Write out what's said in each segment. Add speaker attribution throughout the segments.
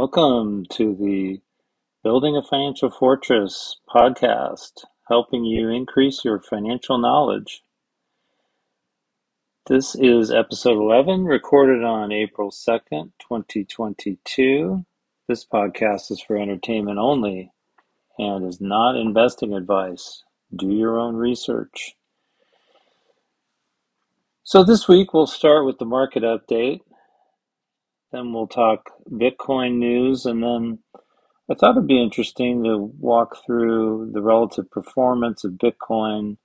Speaker 1: Welcome to the Building a Financial Fortress podcast, helping you increase your financial knowledge. This is episode 11, recorded on April 2nd, 2022. This podcast is for entertainment only and is not investing advice. Do your own research. So, this week we'll start with the market update. Then we'll talk Bitcoin news, and then I thought it'd be interesting to walk through the relative performance of Bitcoin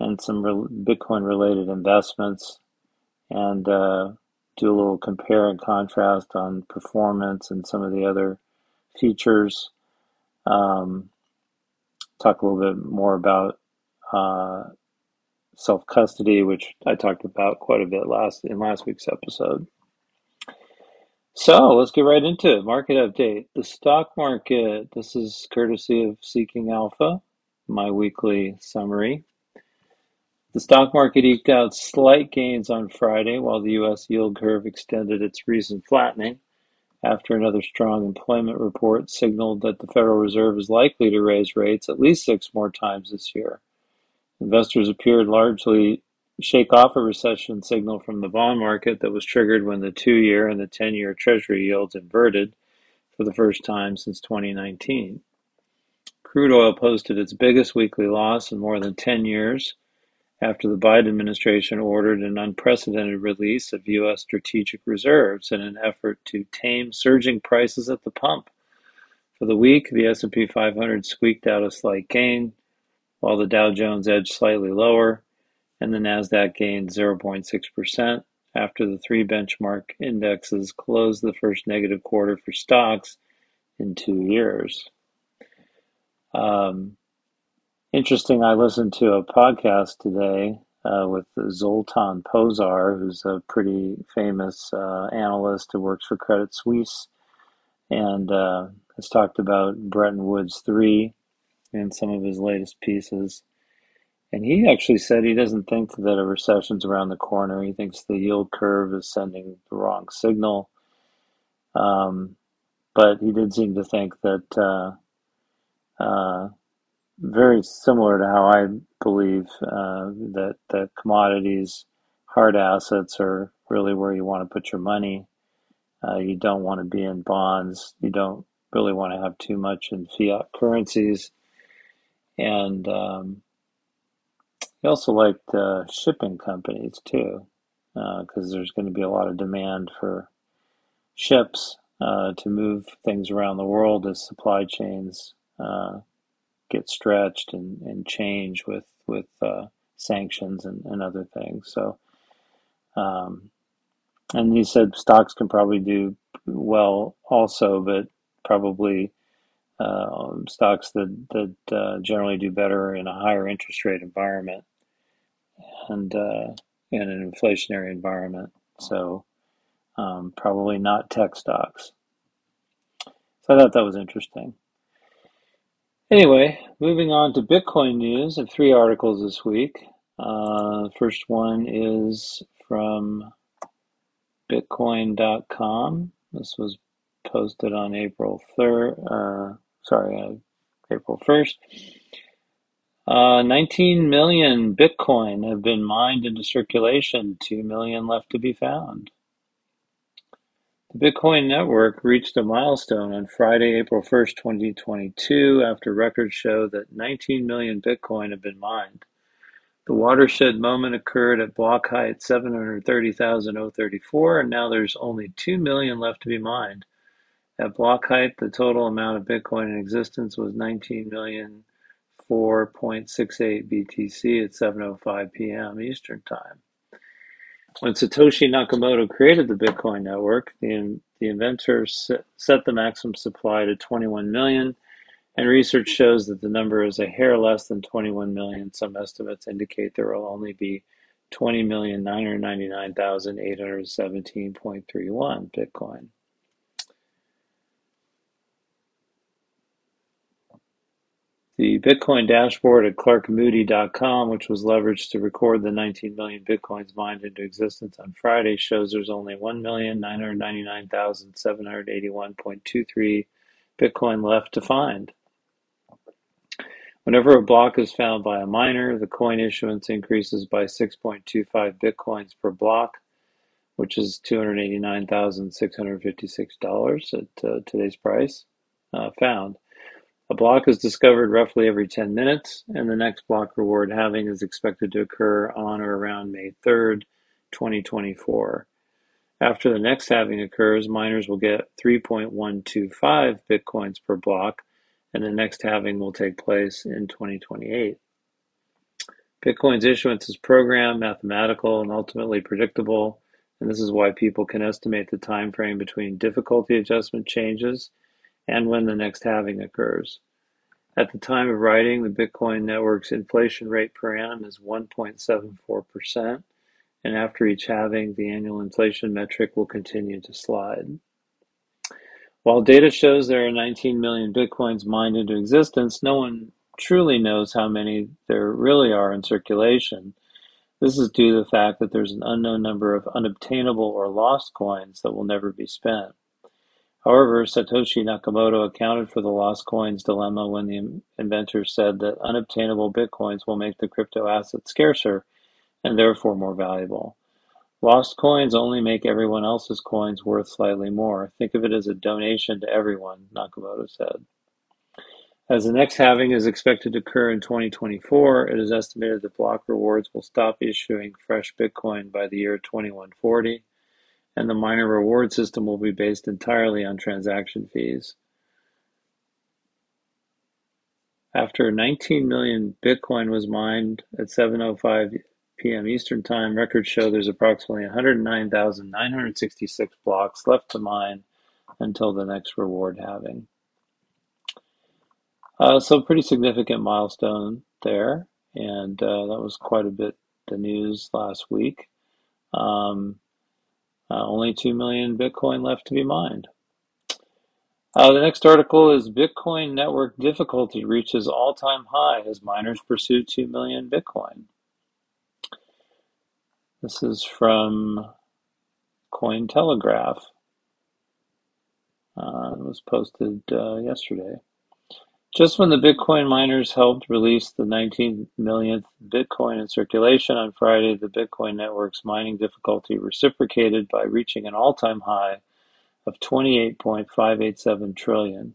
Speaker 1: and some Bitcoin related investments and uh, do a little compare and contrast on performance and some of the other features. Um, talk a little bit more about uh, self custody, which I talked about quite a bit last in last week's episode. So let's get right into it. Market update. The stock market. This is courtesy of Seeking Alpha, my weekly summary. The stock market eked out slight gains on Friday while the U.S. yield curve extended its recent flattening after another strong employment report signaled that the Federal Reserve is likely to raise rates at least six more times this year. Investors appeared largely shake off a recession signal from the bond market that was triggered when the two year and the 10 year Treasury yields inverted for the first time since 2019. Crude oil posted its biggest weekly loss in more than 10 years after the Biden administration ordered an unprecedented release of U.S. strategic reserves in an effort to tame surging prices at the pump. For the week, the S&P 500 squeaked out a slight gain, while the Dow Jones edged slightly lower, and the Nasdaq gained 0.6% after the three benchmark indexes closed the first negative quarter for stocks in two years. Um, interesting, I listened to a podcast today uh, with Zoltan Pozsar, who's a pretty famous uh, analyst who works for Credit Suisse and uh, has talked about Bretton Woods 3 in some of his latest pieces. And he actually said he doesn't think that a recession's around the corner. He thinks the yield curve is sending the wrong signal. Um, but he did seem to think that uh, uh, very similar to how I believe uh, that that commodities, hard assets, are really where you want to put your money. Uh, you don't want to be in bonds. You don't really want to have too much in fiat currencies, and um, he also liked uh, shipping companies too, because uh, there's going to be a lot of demand for ships uh, to move things around the world as supply chains uh, get stretched and, and change with with sanctions and, and other things. So, um, and he said stocks can probably do well also, but probably uh, stocks that that uh, generally do better in a higher interest rate environment and uh, in an inflationary environment. So um, probably not tech stocks. So I thought that was interesting. Anyway, moving on to Bitcoin news. I have three articles this week. Uh, first one is from Bitcoin.com. This was posted on April 3rd, uh, sorry, uh, April 1st. Uh, 19 million Bitcoin have been mined into circulation, 2 million left to be found. The Bitcoin network reached a milestone on Friday, April 1st, 2022, after records show that 19 million Bitcoin have been mined. The watershed moment occurred at block height 730,034, and now there's only 2 million left to be mined. At block height, the total amount of Bitcoin in existence was 19 million. 4.68 BTC at 7:05 p.m. Eastern Time. When Satoshi Nakamoto created the Bitcoin network, the, the inventor set the maximum supply to 21 million, and research shows that the number is a hair less than 21 million. Some estimates indicate there will only be 20,999,817.31 Bitcoin. The Bitcoin dashboard at clarkmoody.com, which was leveraged to record the 19 million Bitcoins mined into existence on Friday, shows there's only 1,999,781.23 Bitcoin left to find. Whenever a block is found by a miner, the coin issuance increases by 6.25 Bitcoins per block, which is $289,656 at uh, today's price uh, found. A block is discovered roughly every 10 minutes, and the next block reward halving is expected to occur on or around May 3rd, 2024. After the next halving occurs, miners will get 3.125 bitcoins per block, and the next halving will take place in 2028. Bitcoin's issuance is programmed, mathematical, and ultimately predictable, and this is why people can estimate the time frame between difficulty adjustment changes and when the next halving occurs. At the time of writing, the Bitcoin network's inflation rate per annum is 1.74%, and after each halving, the annual inflation metric will continue to slide. While data shows there are 19 million Bitcoins mined into existence, no one truly knows how many there really are in circulation. This is due to the fact that there's an unknown number of unobtainable or lost coins that will never be spent. However, Satoshi Nakamoto accounted for the lost coins dilemma when the inventor said that unobtainable bitcoins will make the crypto asset scarcer and therefore more valuable. Lost coins only make everyone else's coins worth slightly more. Think of it as a donation to everyone, Nakamoto said. As the next halving is expected to occur in 2024, it is estimated that block rewards will stop issuing fresh Bitcoin by the year 2140 and the miner reward system will be based entirely on transaction fees. After 19 million Bitcoin was mined at 7:05 p.m. Eastern Time, records show there's approximately 109,966 blocks left to mine until the next reward halving. Uh, so pretty significant milestone there, and uh, that was quite a bit the news last week. Um, uh, only 2 million Bitcoin left to be mined. Uh, the next article is Bitcoin network difficulty reaches all time high as miners pursue 2 million Bitcoin. This is from Cointelegraph. Uh, it was posted uh, yesterday. Just when the Bitcoin miners helped release the 19 millionth Bitcoin in circulation on Friday, the Bitcoin network's mining difficulty reciprocated by reaching an all-time high of 28.587 trillion.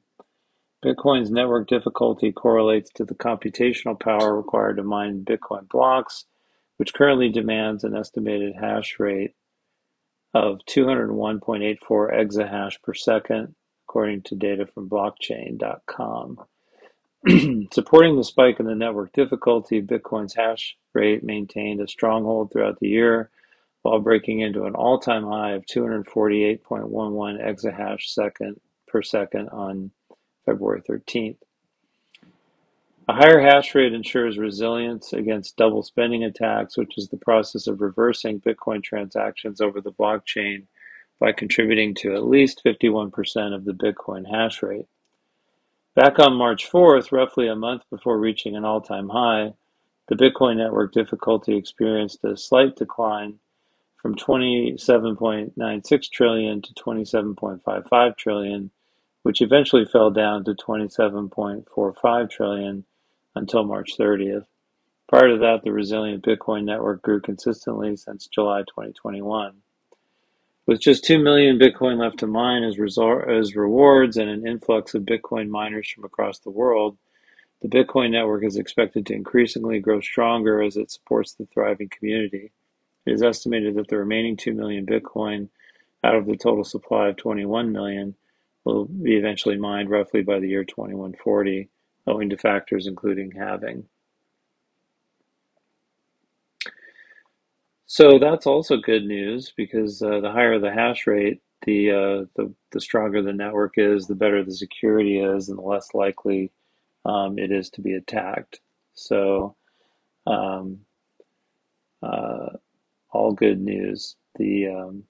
Speaker 1: Bitcoin's network difficulty correlates to the computational power required to mine Bitcoin blocks, which currently demands an estimated hash rate of 201.84 exahash per second, according to data from blockchain.com. Supporting the spike in the network difficulty, Bitcoin's hash rate maintained a stronghold throughout the year, while breaking into an all-time high of 248.11 exahash second per second on February 13th. A higher hash rate ensures resilience against double spending attacks, which is the process of reversing Bitcoin transactions over the blockchain by contributing to at least 51% of the Bitcoin hash rate. Back on March 4th, roughly a month before reaching an all-time high, the Bitcoin network difficulty experienced a slight decline from 27.96 trillion to 27.55 trillion, which eventually fell down to 27.45 trillion until March 30th. Prior to that, the resilient Bitcoin network grew consistently since July 2021. With just 2 million Bitcoin left to mine as, as rewards and an influx of Bitcoin miners from across the world, the Bitcoin network is expected to increasingly grow stronger as it supports the thriving community. It is estimated that the remaining 2 million Bitcoin out of the total supply of 21 million will be eventually mined roughly by the year 2140, owing to factors including halving. So that's also good news because uh, the higher the hash rate, the, uh, the the stronger the network is, the better the security is, and the less likely um, it is to be attacked. So, um, uh, all good news. The um,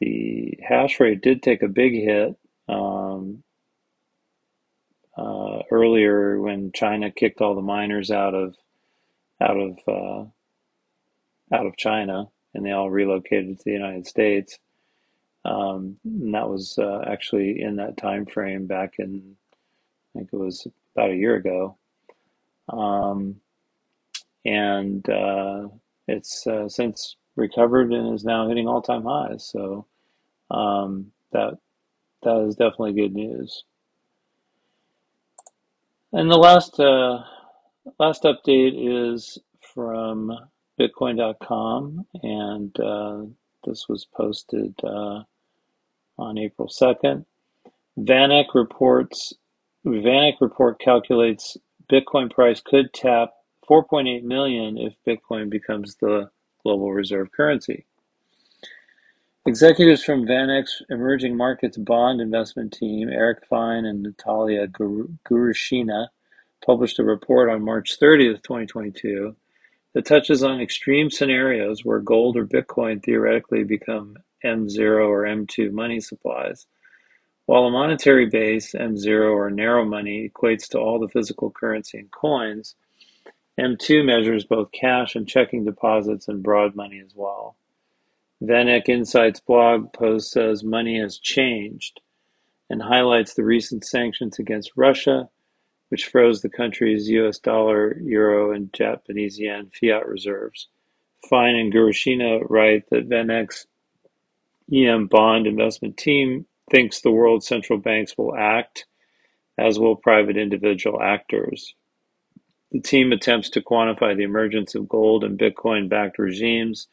Speaker 1: the hash rate did take a big hit. Um, uh, earlier when China kicked all the miners out of out of uh, out of China and they all relocated to the United States. Um, and that was uh, actually in that time frame back in I think it was about a year ago. Um, and uh, it's uh, since recovered and is now hitting all-time highs. So um, that that is definitely good news. And the last uh, last update is from Bitcoin.com, and uh, this was posted uh, on April second. VanEck reports VanEck report calculates Bitcoin price could tap 4.8 million if Bitcoin becomes the global reserve currency. Executives from VanEck's Emerging Markets Bond Investment Team, Eric Fine and Natalia Gurushina, published a report on March 30th, 2022, that touches on extreme scenarios where gold or Bitcoin theoretically become M0 or M2 money supplies. While a monetary base, M0 or narrow money, equates to all the physical currency and coins, M2 measures both cash and checking deposits and broad money as well. VanEck Insights blog post says money has changed and highlights the recent sanctions against Russia, which froze the country's US dollar, euro, and Japanese yen fiat reserves. Fine and Gurushina write that VanEck's EM bond investment team thinks the world's central banks will act, as will private individual actors. The team attempts to quantify the emergence of gold and Bitcoin backed regimes,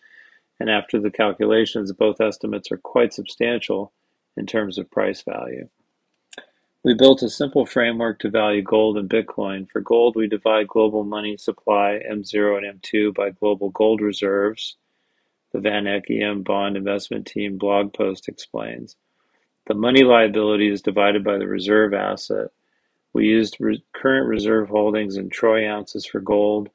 Speaker 1: and after the calculations, both estimates are quite substantial in terms of price value. We built a simple framework to value gold and Bitcoin. For gold, we divide global money supply M0 and M2 by global gold reserves. The VanEck EM Bond Investment Team blog post explains. The money liability is divided by the reserve asset. We used re- current reserve holdings in troy ounces for gold,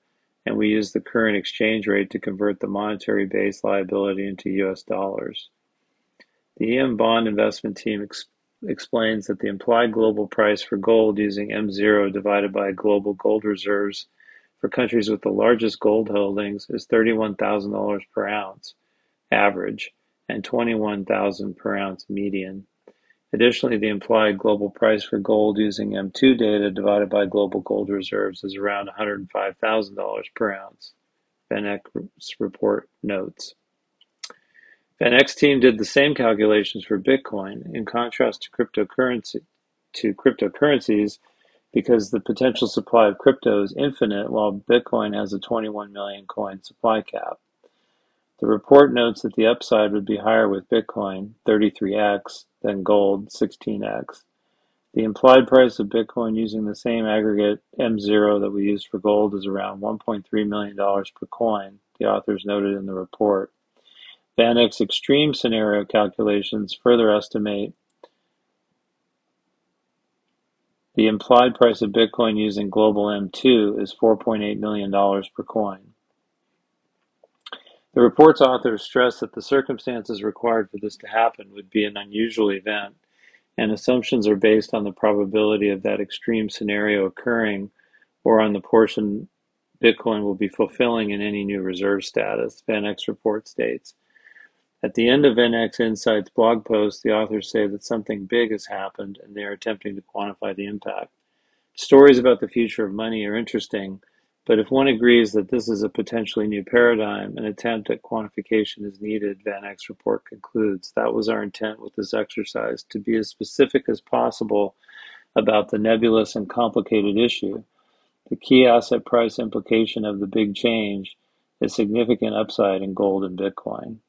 Speaker 1: and we used the current exchange rate to convert the monetary base liability into US dollars. The EM bond investment team ex- explains that the implied global price for gold using M0 divided by global gold reserves for countries with the largest gold holdings is $31,000 per ounce average and 21,000 per ounce median. Additionally, the implied global price for gold using M2 data divided by global gold reserves is around $105,000 per ounce, VanEck's report notes. VanEck's team did the same calculations for Bitcoin, in contrast to cryptocurrency to cryptocurrencies, because the potential supply of crypto is infinite, while Bitcoin has a 21 million coin supply cap. The report notes that the upside would be higher with Bitcoin (33x) than gold (16x). The implied price of Bitcoin using the same aggregate M0 that we used for gold is around $1.3 million per coin, the authors noted in the report. VanEck's extreme scenario calculations further estimate the implied price of Bitcoin using global M2 is $4.8 million per coin. The report's authors stress that the circumstances required for this to happen would be an unusual event, and assumptions are based on the probability of that extreme scenario occurring or on the portion Bitcoin will be fulfilling in any new reserve status, VanEck's report states. At the end of VanEck Insights blog post, the authors say that something big has happened and they are attempting to quantify the impact. Stories about the future of money are interesting, but if one agrees that this is a potentially new paradigm, an attempt at quantification is needed, VanEck's report concludes. That was our intent with this exercise, to be as specific as possible about the nebulous and complicated issue. The key asset price implication of the big change is significant upside in gold and Bitcoin.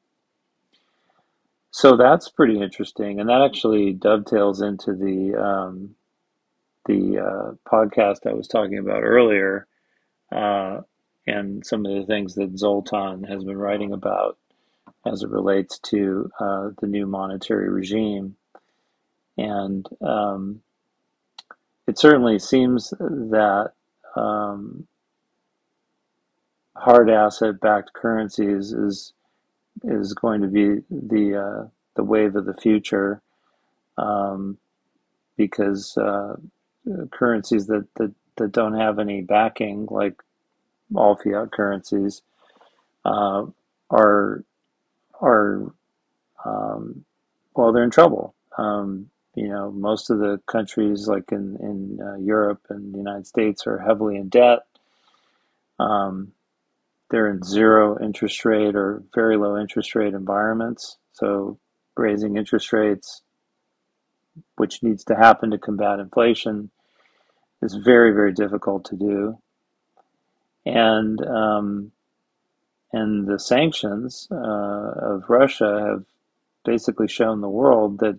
Speaker 1: So that's pretty interesting, and that actually dovetails into the um, the uh, podcast I was talking about earlier uh, and some of the things that Zoltan has been writing about as it relates to uh, the new monetary regime. And um, it certainly seems that um, hard asset backed currencies is is going to be the uh, the wave of the future um, because uh, currencies that, that, that don't have any backing, like all fiat currencies, uh, are are um, well, they're in trouble. Um, you know, most of the countries, like in in uh, Europe and the United States, are heavily in debt. Um, they're in zero interest rate or very low interest rate environments. So raising interest rates, which needs to happen to combat inflation, is very very difficult to do. And um, and the sanctions uh, of Russia have basically shown the world that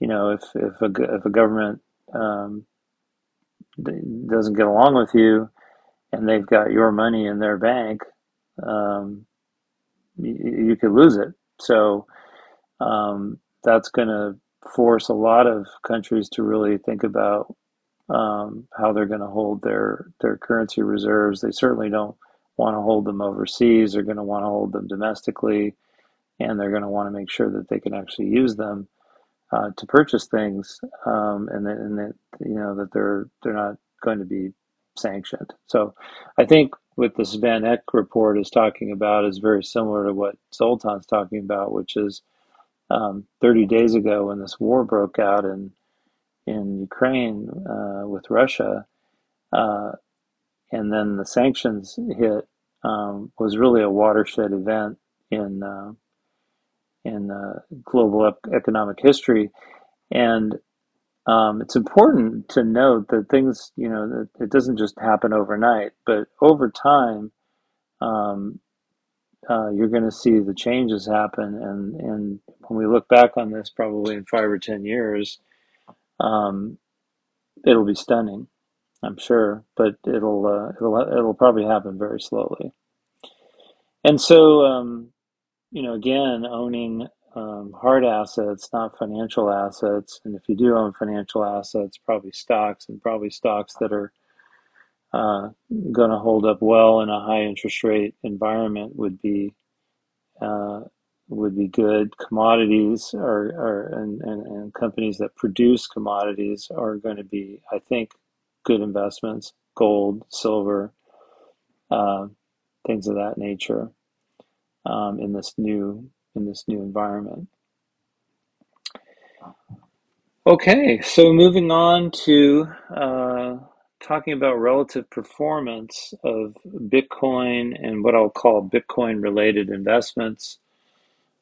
Speaker 1: you know if if a if a government um, doesn't get along with you and they've got your money in their bank, um, you, you, could lose it. So um, that's going to force a lot of countries to really think about um, how they're going to hold their their currency reserves. They certainly don't want to hold them overseas. They're going to want to hold them domestically, and they're going to want to make sure that they can actually use them uh, to purchase things, um, and that, and that you know that they're they're not going to be sanctioned. So, I think what this Van Eck report is talking about is very similar to what Zoltan's talking about, which is um, 30 days ago when this war broke out in in Ukraine uh, with Russia, uh, and then the sanctions hit, um, was really a watershed event in uh, in uh, global economic history, and um, it's important to note that things, you know, that it doesn't just happen overnight, but over time, um, uh, you're going to see the changes happen. And, and when we look back on this, probably in five or 10 years, um, it'll be stunning, I'm sure, but it'll, uh, it'll, it'll probably happen very slowly. And so, um, you know, again, owning um, hard assets, not financial assets. And if you do own financial assets, probably stocks and probably stocks that are uh, going to hold up well in a high interest rate environment would be uh, would be good. Commodities are, are and, and, and companies that produce commodities are going to be, I think, good investments. Gold, silver, uh, things of that nature um, in this new in this new environment. Okay, so moving on to uh, talking about relative performance of Bitcoin and what I'll call Bitcoin related investments.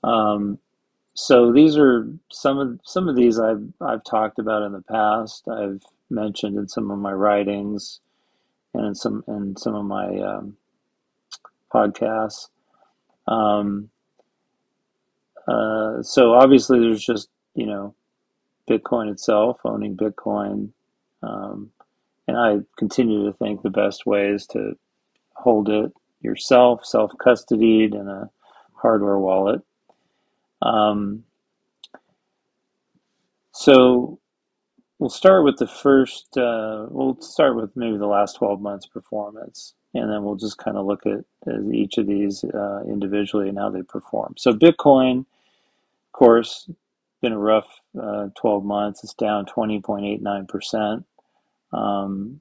Speaker 1: Um, so these are some of some of these I've I've talked about in the past. I've mentioned in some of my writings and in some in some of my um, podcasts. Um, uh, so obviously, there's just you know Bitcoin itself, owning Bitcoin, um, and I continue to think the best way is to hold it yourself, self custodied in a hardware wallet. Um, so we'll start with the first. Uh, we'll start with maybe the last twelve months performance, and then we'll just kind of look at, at each of these uh, individually and how they perform. So Bitcoin course, been a rough uh, 12 months. It's down 20.89%, um,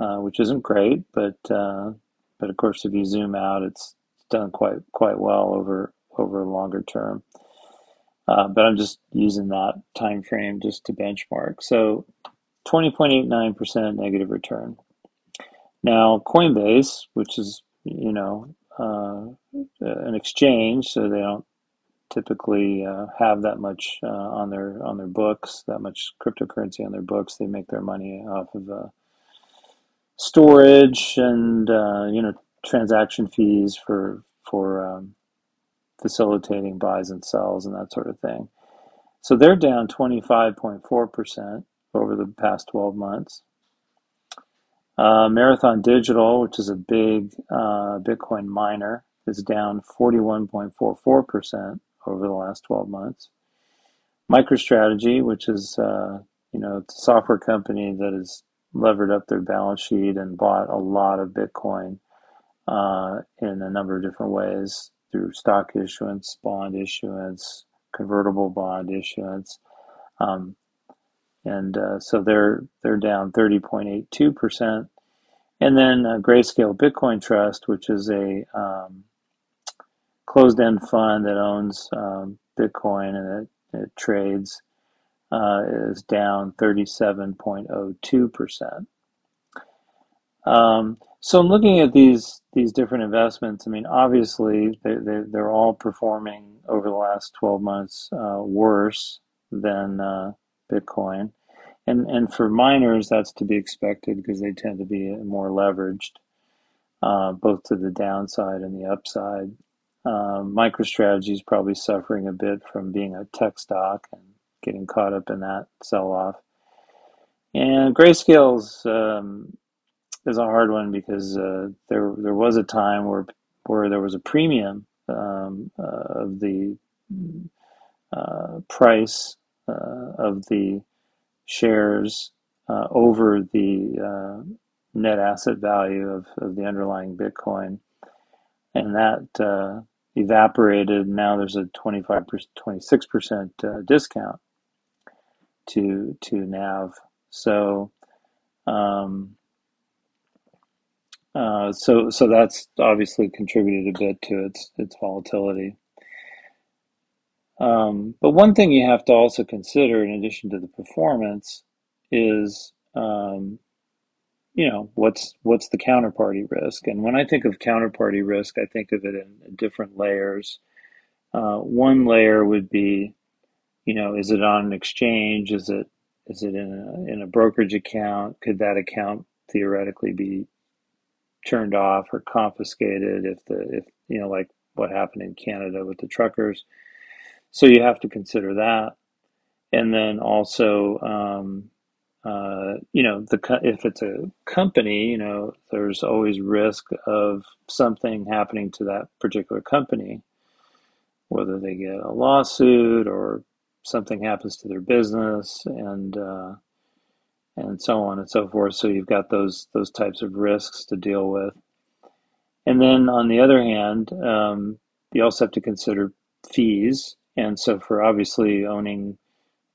Speaker 1: uh, which isn't great, but uh, but of course, if you zoom out, it's done quite quite well over over a longer term. Uh, but I'm just using that time frame just to benchmark. So 20.89% negative return. Now, Coinbase, which is you know uh, an exchange, so they don't typically uh, have that much uh, on their on their books, that much cryptocurrency on their books. They make their money off of uh, storage and uh, you know transaction fees for for um, facilitating buys and sells and that sort of thing. So they're down 25.4 percent over the past 12 months. Uh, Marathon Digital, which is a big uh, Bitcoin miner, is down 41.44 percent over the last 12 months. MicroStrategy, which is uh, you know a software company that has levered up their balance sheet and bought a lot of Bitcoin uh, in a number of different ways through stock issuance, bond issuance, convertible bond issuance. Um, and uh, so they're they're down 30.82 percent. And then uh, Grayscale Bitcoin Trust, which is a um, closed-end fund that owns um, Bitcoin and it, it trades, uh, is down 37.02 percent. Um, so I'm looking at these these different investments. I mean, obviously they, they they're all performing over the last 12 months uh, worse than uh, Bitcoin, and and for miners that's to be expected because they tend to be more leveraged, uh, both to the downside and the upside. Um, MicroStrategy is probably suffering a bit from being a tech stock and getting caught up in that sell off. And Grayscale's um, is a hard one because uh, there there was a time where where there was a premium um, uh, of the uh, price uh, of the shares uh, over the uh, net asset value of, of the underlying Bitcoin, and that evaporated. Now there's a 25 26 percent discount to to NAV. So um, uh, so so that's obviously contributed a bit to its its volatility. Um, but one thing you have to also consider, in addition to the performance, is um, you know what's what's the counterparty risk. And when I think of counterparty risk, I think of it in different layers. Uh, one layer would be, you know, is it on an exchange? Is it is it in a in a brokerage account? Could that account theoretically be turned off or confiscated if the if you know like what happened in Canada with the truckers. So you have to consider that, and then also. Um, uh, you know, the if it's a company, you know, there's always risk of something happening to that particular company, whether they get a lawsuit or something happens to their business, and uh, and so on and so forth. So you've got those those types of risks to deal with. And then on the other hand, um, you also have to consider fees. And so for obviously owning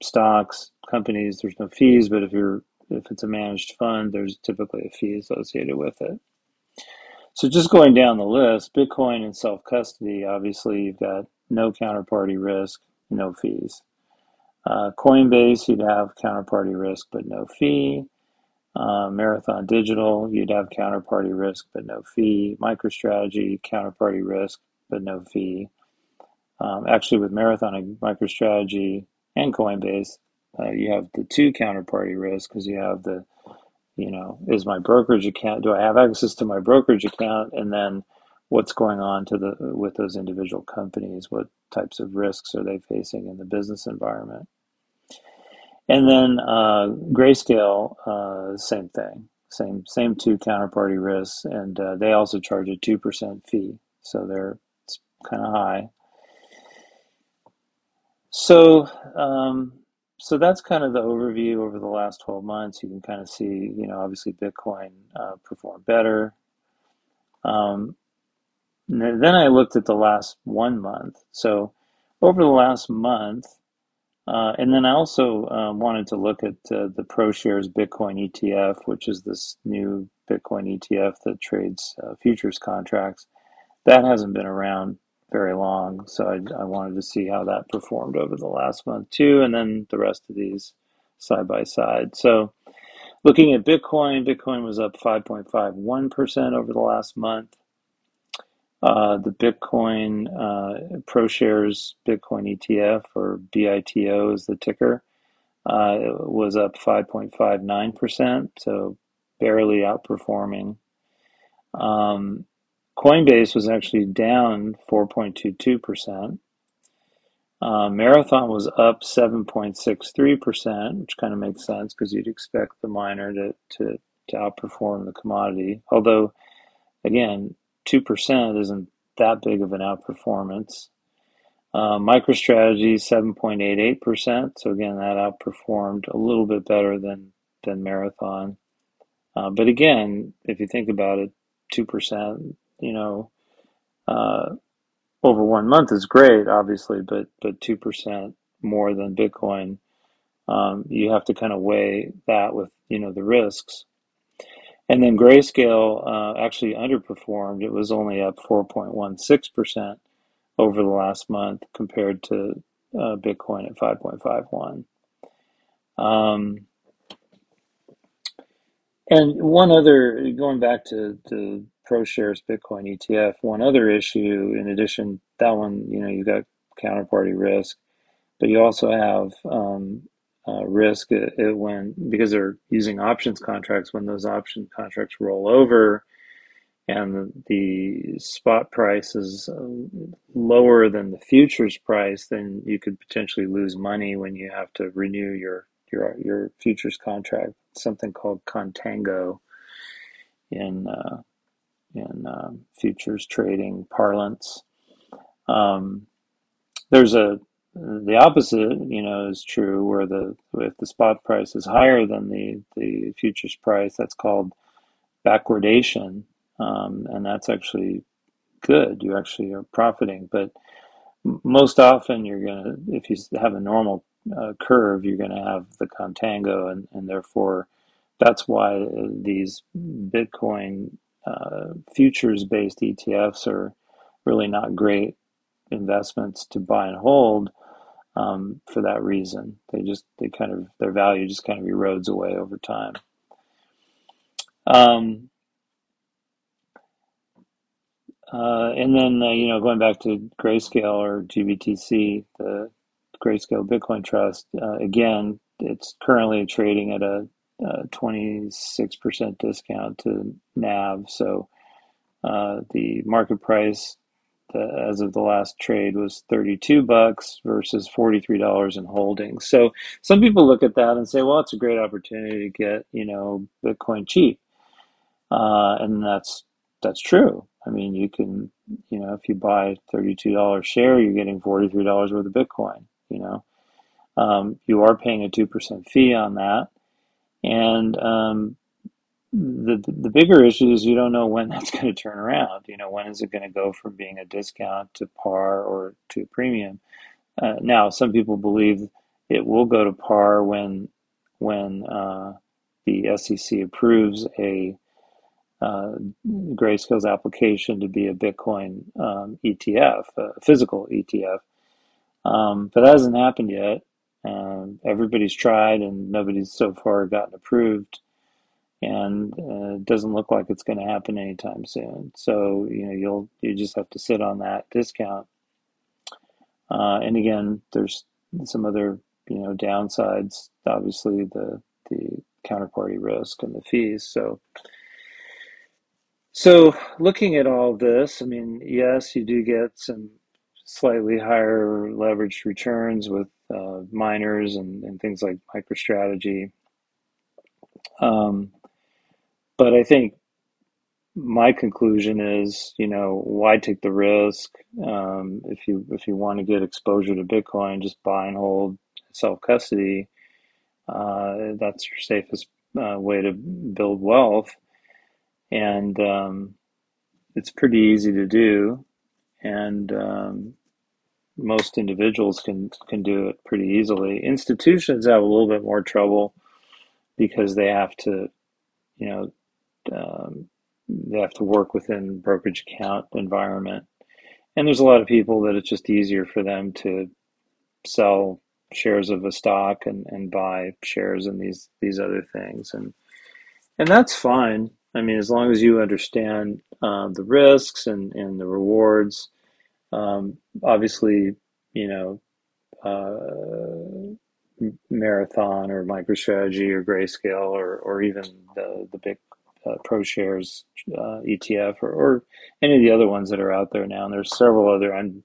Speaker 1: stocks, companies, there's no fees, but if you're if it's a managed fund, there's typically a fee associated with it. So just going down the list, Bitcoin and self custody, obviously you've got no counterparty risk, no fees. Uh, Coinbase, you'd have counterparty risk but no fee. Uh, Marathon Digital, you'd have counterparty risk but no fee. MicroStrategy, counterparty risk but no fee. Um, actually, with Marathon and MicroStrategy and Coinbase, uh, you have the two counterparty risk because you have the, you know, is my brokerage account, do I have access to my brokerage account? And then what's going on to the with those individual companies? What types of risks are they facing in the business environment? And then uh, Grayscale, uh, same thing, same same two counterparty risks, and uh, they also charge a two percent fee, so they're kind of high. So, um, so that's kind of the overview over the last twelve months. You can kind of see, you know, obviously Bitcoin uh, performed better. Um, then I looked at the last one month. So, over the last month, uh, and then I also uh, wanted to look at uh, the ProShares Bitcoin ETF, which is this new Bitcoin ETF that trades uh, futures contracts. That hasn't been around very long, so I, I, wanted to see how that performed over the last month too, and then the rest of these side by side. So, looking at Bitcoin, Bitcoin was up 5.51% over the last month. Uh, the Bitcoin uh, ProShares Bitcoin ETF, or BITO is the ticker, uh, was up 5.59%, so barely outperforming. Um, Coinbase was actually down 4.22%. Uh, Marathon was up 7.63%, which kind of makes sense because you'd expect the miner to, to, to outperform the commodity. Although, again, 2% isn't that big of an outperformance. Uh, MicroStrategy 7.88%. So again, that outperformed a little bit better than than Marathon. Uh, but again, if you think about it, 2%, you know, uh, over one month is great, obviously, but but 2% more than Bitcoin um, you have to kind of weigh that with you know the risks. And then Grayscale uh, actually underperformed. It was only up 4.16% over the last month compared to uh, Bitcoin at 5.51. Um, and one other, going back to the ProShares Bitcoin ETF, one other issue in addition, that one, you know, you've got counterparty risk, but you also have um, uh, risk it, it when because they're using options contracts when those option contracts roll over and the, the spot price is uh, lower than the futures price, then you could potentially lose money when you have to renew your your your futures contract. Something called contango in uh, in um, futures trading parlance. Um, there's a the opposite, you know, is true where the if the spot price is higher than the the futures price, that's called backwardation, um, and that's actually good. You actually are profiting, but most often you're gonna if you have a normal uh, curve, you're gonna have the contango, and and therefore that's why these Bitcoin uh, futures based ETFs are really not great investments to buy and hold um, for that reason. They just they kind of their value just kind of erodes away over time. Um, uh, and then uh, you know going back to Grayscale or GBTC, the Grayscale Bitcoin Trust uh, again, it's currently trading at a 26% discount to NAV. So uh, the market price the, as of the last trade was 32 bucks versus $43 in holdings. So some people look at that and say, well, it's a great opportunity to get, you know, Bitcoin cheap. Uh, and that's, that's true. I mean, you can, you know, if you buy $32 share, you're getting $43 worth of Bitcoin, you know. Um, you are paying a 2% fee on that. And um, the the bigger issue is you don't know when that's going to turn around. You know, when is it going to go from being a discount to par or to premium? Uh, now, some people believe it will go to par when when uh, the SEC approves a uh, Grayscale's application to be a Bitcoin um, ETF, a physical ETF. Um, but that hasn't happened yet. Um, everybody's tried, and nobody's so far gotten approved and uh, it doesn't look like it's going to happen anytime soon. So you know you'll you just have to sit on that discount. Uh, and again, there's some other you know downsides. Obviously, the the counterparty risk and the fees. So so looking at all this, I mean, yes, you do get some slightly higher leveraged returns with uh, miners and, and things like MicroStrategy. Um, but I think my conclusion is, you know, why take the risk? Um, if you if you want to get exposure to Bitcoin, just buy and hold self custody. Uh, that's your safest uh, way to build wealth, and um, it's pretty easy to do, and um, most individuals can can do it pretty easily. Institutions have a little bit more trouble because they have to, you know, um, they have to work within brokerage account environment. And there's a lot of people that it's just easier for them to sell shares of a stock and, and buy shares in these these other things and and that's fine. I mean, as long as you understand uh, the risks and, and the rewards. Um, obviously, you know, uh, Marathon or MicroStrategy or Grayscale or, or even the, the big uh, ProShares uh, ETF or, or any of the other ones that are out there now. And there's several other. I'm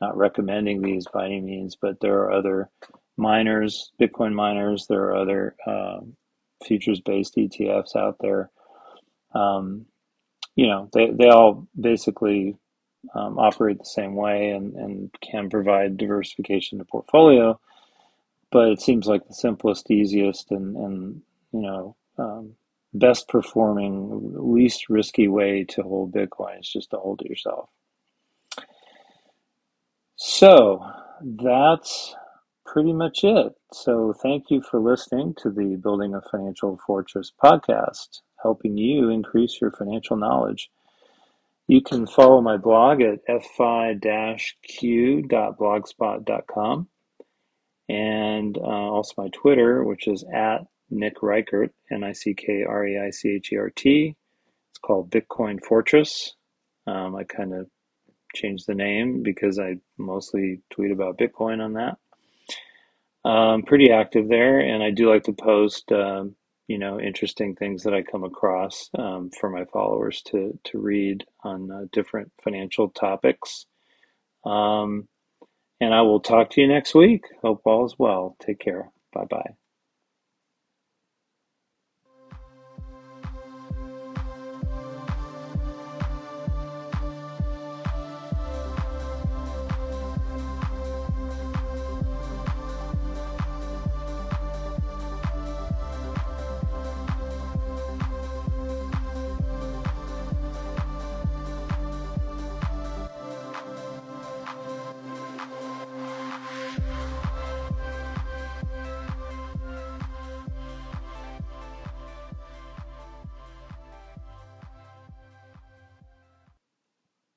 Speaker 1: not recommending these by any means, but there are other miners, Bitcoin miners. There are other um, futures-based ETFs out there. Um, you know, they they all basically um, operate the same way and, and can provide diversification to portfolio. But it seems like the simplest, easiest, and, and you know, um, best performing, least risky way to hold Bitcoin is just to hold it yourself. So that's pretty much it. So thank you for listening to the Building a Financial Fortress podcast, helping you increase your financial knowledge. You can follow my blog at fi-q.blogspot.com and uh, also my Twitter, which is at Nick Reichert, N-I-C-K-R-E-I-C-H-E-R-T. It's called Bitcoin Fortress. Um, I kind of changed the name because I mostly tweet about Bitcoin on that. I'm pretty active there, and I do like to post, um, you know, interesting things that I come across um, for my followers to to read on uh, different financial topics. Um, and I will talk to you next week. Hope all is well. Take care. Bye bye.